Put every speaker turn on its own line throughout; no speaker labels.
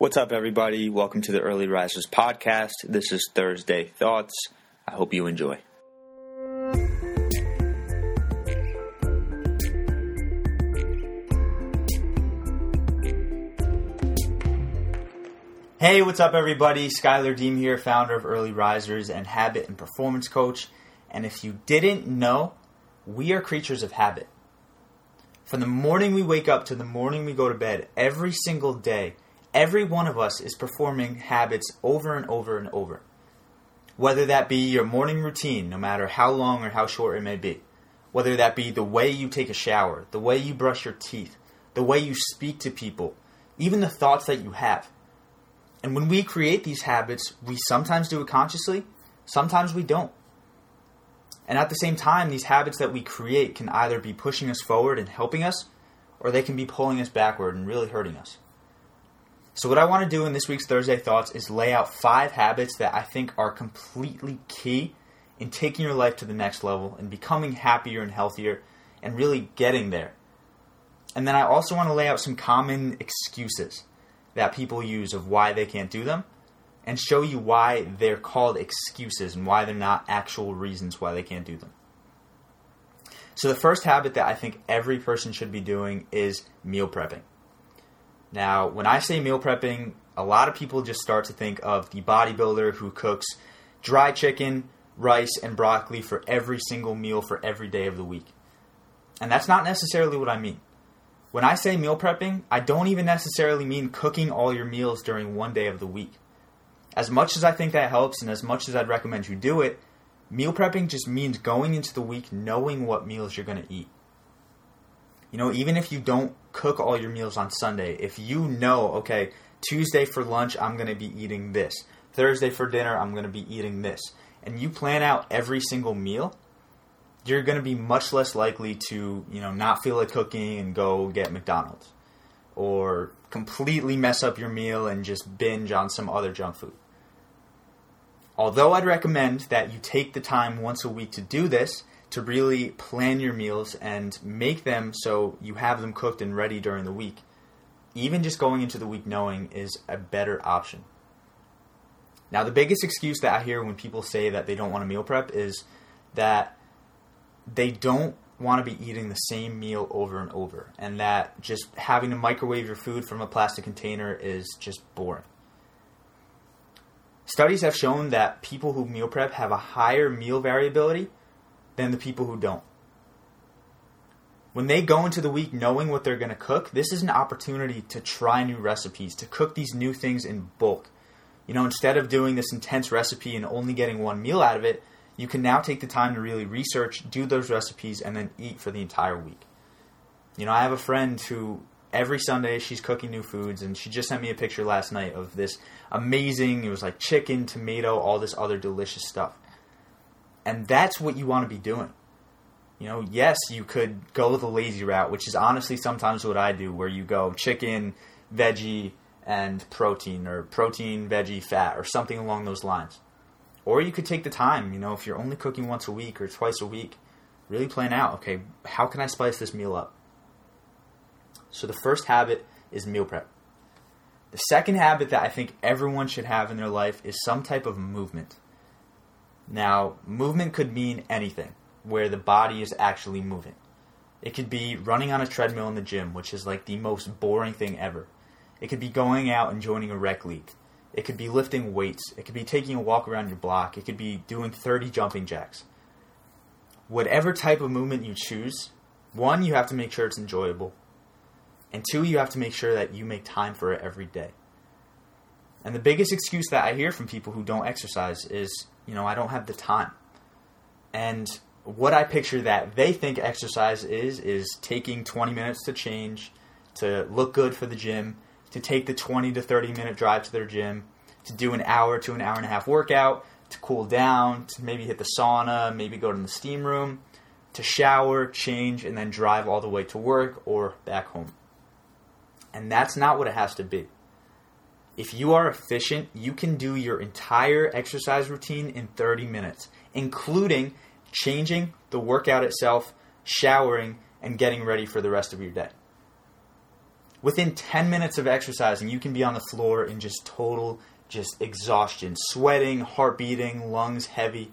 What's up, everybody? Welcome to the Early Risers podcast. This is Thursday Thoughts. I hope you enjoy. Hey, what's up, everybody? Skylar Deem here, founder of Early Risers and Habit and Performance Coach. And if you didn't know, we are creatures of habit. From the morning we wake up to the morning we go to bed, every single day, every one of us is performing habits over and over and over. Whether that be your morning routine, no matter how long or how short it may be, whether that be the way you take a shower, the way you brush your teeth, the way you speak to people, even the thoughts that you have and when we create these habits, we sometimes do it consciously, sometimes we don't. And at the same time, these habits that we create can either be pushing us forward and helping us, or they can be pulling us backward and really hurting us. So, what I want to do in this week's Thursday Thoughts is lay out five habits that I think are completely key in taking your life to the next level and becoming happier and healthier and really getting there. And then I also want to lay out some common excuses that people use of why they can't do them and show you why they're called excuses and why they're not actual reasons why they can't do them. So, the first habit that I think every person should be doing is meal prepping. Now, when I say meal prepping, a lot of people just start to think of the bodybuilder who cooks dry chicken, rice, and broccoli for every single meal for every day of the week. And that's not necessarily what I mean. When I say meal prepping, I don't even necessarily mean cooking all your meals during one day of the week. As much as I think that helps and as much as I'd recommend you do it, meal prepping just means going into the week knowing what meals you're going to eat. You know, even if you don't cook all your meals on Sunday, if you know, okay, Tuesday for lunch, I'm going to be eating this. Thursday for dinner, I'm going to be eating this. And you plan out every single meal, you're going to be much less likely to, you know, not feel like cooking and go get McDonald's or completely mess up your meal and just binge on some other junk food. Although I'd recommend that you take the time once a week to do this, to really plan your meals and make them so you have them cooked and ready during the week, even just going into the week knowing is a better option. Now, the biggest excuse that I hear when people say that they don't want to meal prep is that they don't want to be eating the same meal over and over, and that just having to microwave your food from a plastic container is just boring. Studies have shown that people who meal prep have a higher meal variability than the people who don't. When they go into the week knowing what they're going to cook, this is an opportunity to try new recipes, to cook these new things in bulk. You know, instead of doing this intense recipe and only getting one meal out of it, you can now take the time to really research, do those recipes, and then eat for the entire week. You know, I have a friend who every Sunday she's cooking new foods, and she just sent me a picture last night of this amazing, it was like chicken, tomato, all this other delicious stuff. And that's what you want to be doing. You know, yes, you could go the lazy route, which is honestly sometimes what I do, where you go chicken, veggie, and protein, or protein, veggie, fat, or something along those lines. Or you could take the time, you know, if you're only cooking once a week or twice a week, really plan out, okay, how can I spice this meal up? So the first habit is meal prep. The second habit that I think everyone should have in their life is some type of movement. Now, movement could mean anything where the body is actually moving. It could be running on a treadmill in the gym, which is like the most boring thing ever. It could be going out and joining a rec league. It could be lifting weights. It could be taking a walk around your block. It could be doing 30 jumping jacks. Whatever type of movement you choose, one, you have to make sure it's enjoyable. And two, you have to make sure that you make time for it every day. And the biggest excuse that I hear from people who don't exercise is, you know, I don't have the time. And what I picture that they think exercise is, is taking 20 minutes to change, to look good for the gym, to take the 20 to 30 minute drive to their gym, to do an hour to an hour and a half workout, to cool down, to maybe hit the sauna, maybe go to the steam room, to shower, change, and then drive all the way to work or back home. And that's not what it has to be. If you are efficient, you can do your entire exercise routine in 30 minutes, including changing, the workout itself, showering, and getting ready for the rest of your day. within 10 minutes of exercising, you can be on the floor in just total just exhaustion, sweating, heart beating, lungs heavy,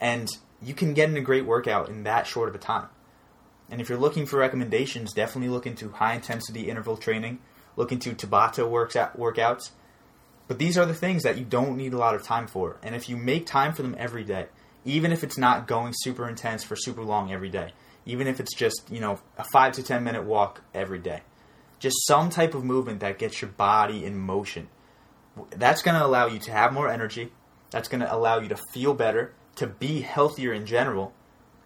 and you can get in a great workout in that short of a time. And if you're looking for recommendations, definitely look into high intensity interval training, look into Tabata works workouts. But these are the things that you don't need a lot of time for. And if you make time for them every day, even if it's not going super intense for super long every day, even if it's just, you know, a 5 to 10 minute walk every day, just some type of movement that gets your body in motion. That's going to allow you to have more energy. That's going to allow you to feel better, to be healthier in general.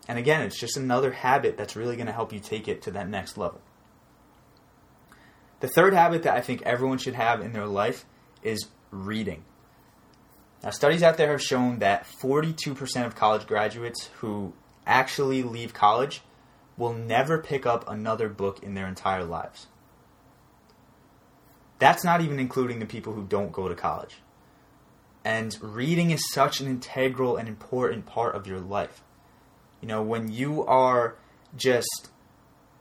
And again, it's just another habit that's really going to help you take it to that next level. The third habit that I think everyone should have in their life is reading. Now, studies out there have shown that 42% of college graduates who actually leave college will never pick up another book in their entire lives. That's not even including the people who don't go to college. And reading is such an integral and important part of your life. You know, when you are just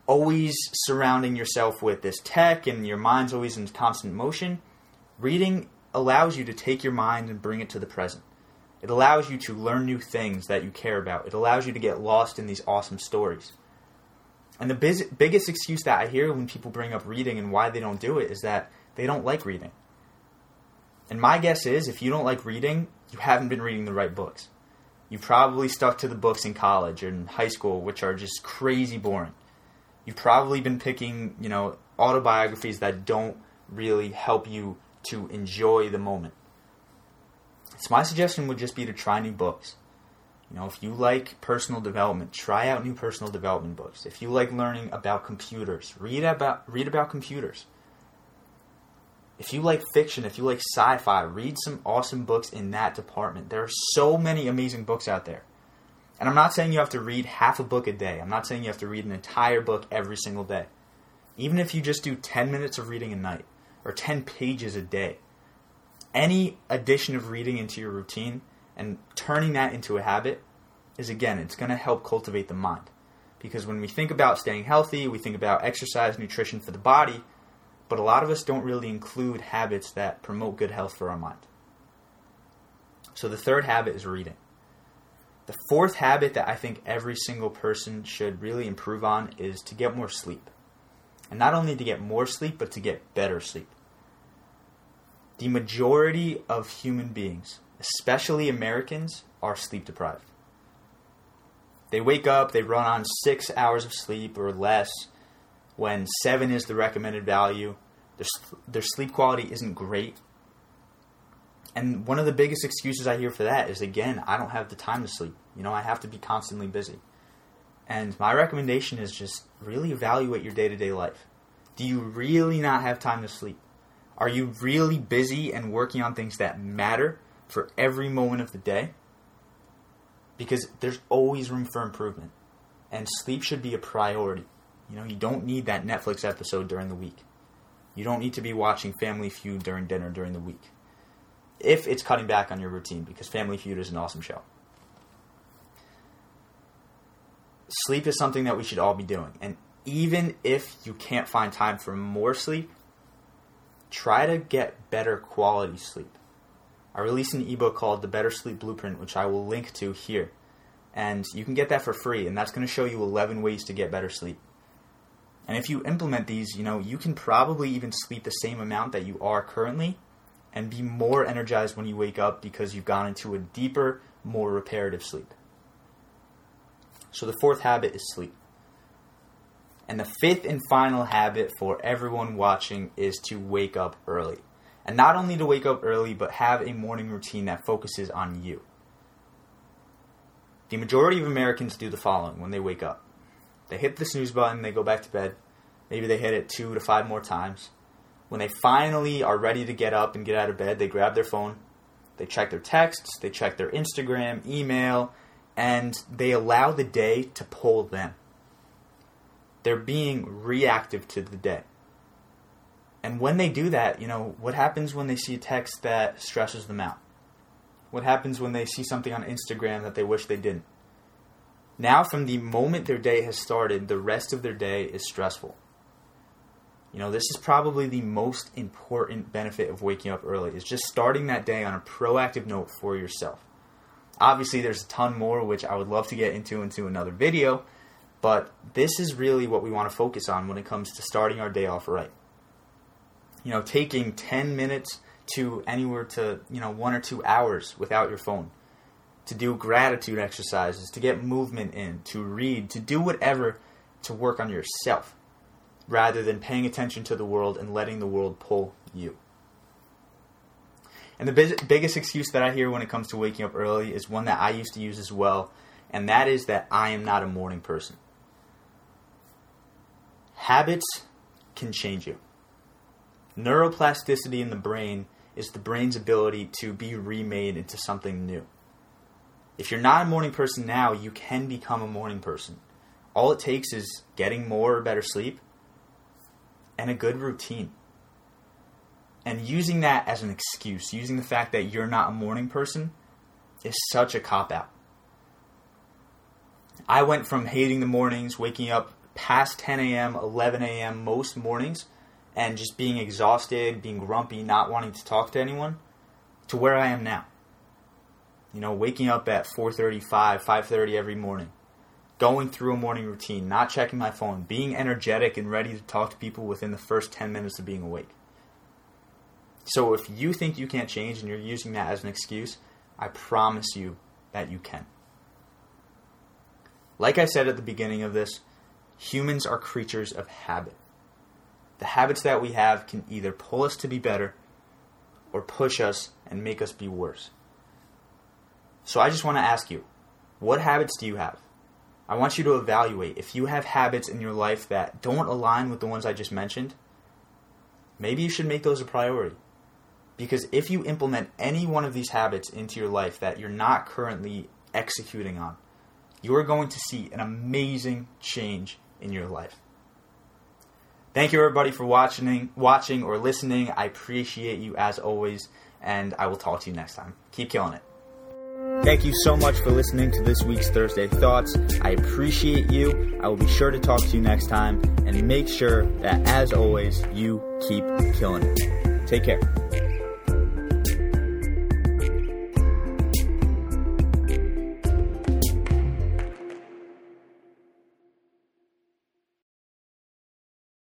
always surrounding yourself with this tech and your mind's always in constant motion, reading allows you to take your mind and bring it to the present. It allows you to learn new things that you care about. It allows you to get lost in these awesome stories. And the biz- biggest excuse that I hear when people bring up reading and why they don't do it is that they don't like reading. And my guess is if you don't like reading, you haven't been reading the right books. You probably stuck to the books in college or in high school, which are just crazy boring. You've probably been picking, you know, autobiographies that don't really help you to enjoy the moment. So my suggestion would just be to try new books. You know, if you like personal development, try out new personal development books. If you like learning about computers, read about read about computers if you like fiction, if you like sci fi, read some awesome books in that department. There are so many amazing books out there. And I'm not saying you have to read half a book a day. I'm not saying you have to read an entire book every single day. Even if you just do 10 minutes of reading a night or 10 pages a day, any addition of reading into your routine and turning that into a habit is, again, it's going to help cultivate the mind. Because when we think about staying healthy, we think about exercise, nutrition for the body, but a lot of us don't really include habits that promote good health for our mind. So the third habit is reading. The fourth habit that I think every single person should really improve on is to get more sleep. And not only to get more sleep, but to get better sleep. The majority of human beings, especially Americans, are sleep deprived. They wake up, they run on six hours of sleep or less, when seven is the recommended value. Their, their sleep quality isn't great. And one of the biggest excuses I hear for that is again, I don't have the time to sleep. You know, I have to be constantly busy. And my recommendation is just really evaluate your day to day life. Do you really not have time to sleep? Are you really busy and working on things that matter for every moment of the day? Because there's always room for improvement. And sleep should be a priority. You know, you don't need that Netflix episode during the week. You don't need to be watching Family Feud during dinner during the week. If it's cutting back on your routine, because Family Feud is an awesome show. Sleep is something that we should all be doing. And even if you can't find time for more sleep, try to get better quality sleep. I released an ebook called The Better Sleep Blueprint, which I will link to here. And you can get that for free, and that's going to show you 11 ways to get better sleep. And if you implement these, you know, you can probably even sleep the same amount that you are currently and be more energized when you wake up because you've gone into a deeper, more reparative sleep. So the fourth habit is sleep. And the fifth and final habit for everyone watching is to wake up early. And not only to wake up early, but have a morning routine that focuses on you. The majority of Americans do the following when they wake up they hit the snooze button, they go back to bed. Maybe they hit it two to five more times. When they finally are ready to get up and get out of bed, they grab their phone, they check their texts, they check their Instagram, email, and they allow the day to pull them. They're being reactive to the day. And when they do that, you know, what happens when they see a text that stresses them out? What happens when they see something on Instagram that they wish they didn't? Now, from the moment their day has started, the rest of their day is stressful. You know, this is probably the most important benefit of waking up early is just starting that day on a proactive note for yourself. Obviously, there's a ton more which I would love to get into into another video, but this is really what we want to focus on when it comes to starting our day off right. You know, taking 10 minutes to anywhere to, you know, 1 or 2 hours without your phone. To do gratitude exercises, to get movement in, to read, to do whatever to work on yourself rather than paying attention to the world and letting the world pull you. And the biz- biggest excuse that I hear when it comes to waking up early is one that I used to use as well, and that is that I am not a morning person. Habits can change you. Neuroplasticity in the brain is the brain's ability to be remade into something new. If you're not a morning person now, you can become a morning person. All it takes is getting more or better sleep and a good routine. And using that as an excuse, using the fact that you're not a morning person, is such a cop out. I went from hating the mornings, waking up past 10 a.m., 11 a.m. most mornings, and just being exhausted, being grumpy, not wanting to talk to anyone, to where I am now. You know, waking up at 4:35, 5:30 every morning, going through a morning routine, not checking my phone, being energetic and ready to talk to people within the first 10 minutes of being awake. So if you think you can't change and you're using that as an excuse, I promise you that you can. Like I said at the beginning of this, humans are creatures of habit. The habits that we have can either pull us to be better or push us and make us be worse. So I just want to ask you, what habits do you have? I want you to evaluate if you have habits in your life that don't align with the ones I just mentioned. Maybe you should make those a priority. Because if you implement any one of these habits into your life that you're not currently executing on, you're going to see an amazing change in your life. Thank you everybody for watching watching or listening. I appreciate you as always and I will talk to you next time. Keep killing it. Thank you so much for listening to this week's Thursday Thoughts. I appreciate you. I will be sure to talk to you next time. And make sure that, as always, you keep killing it. Take care.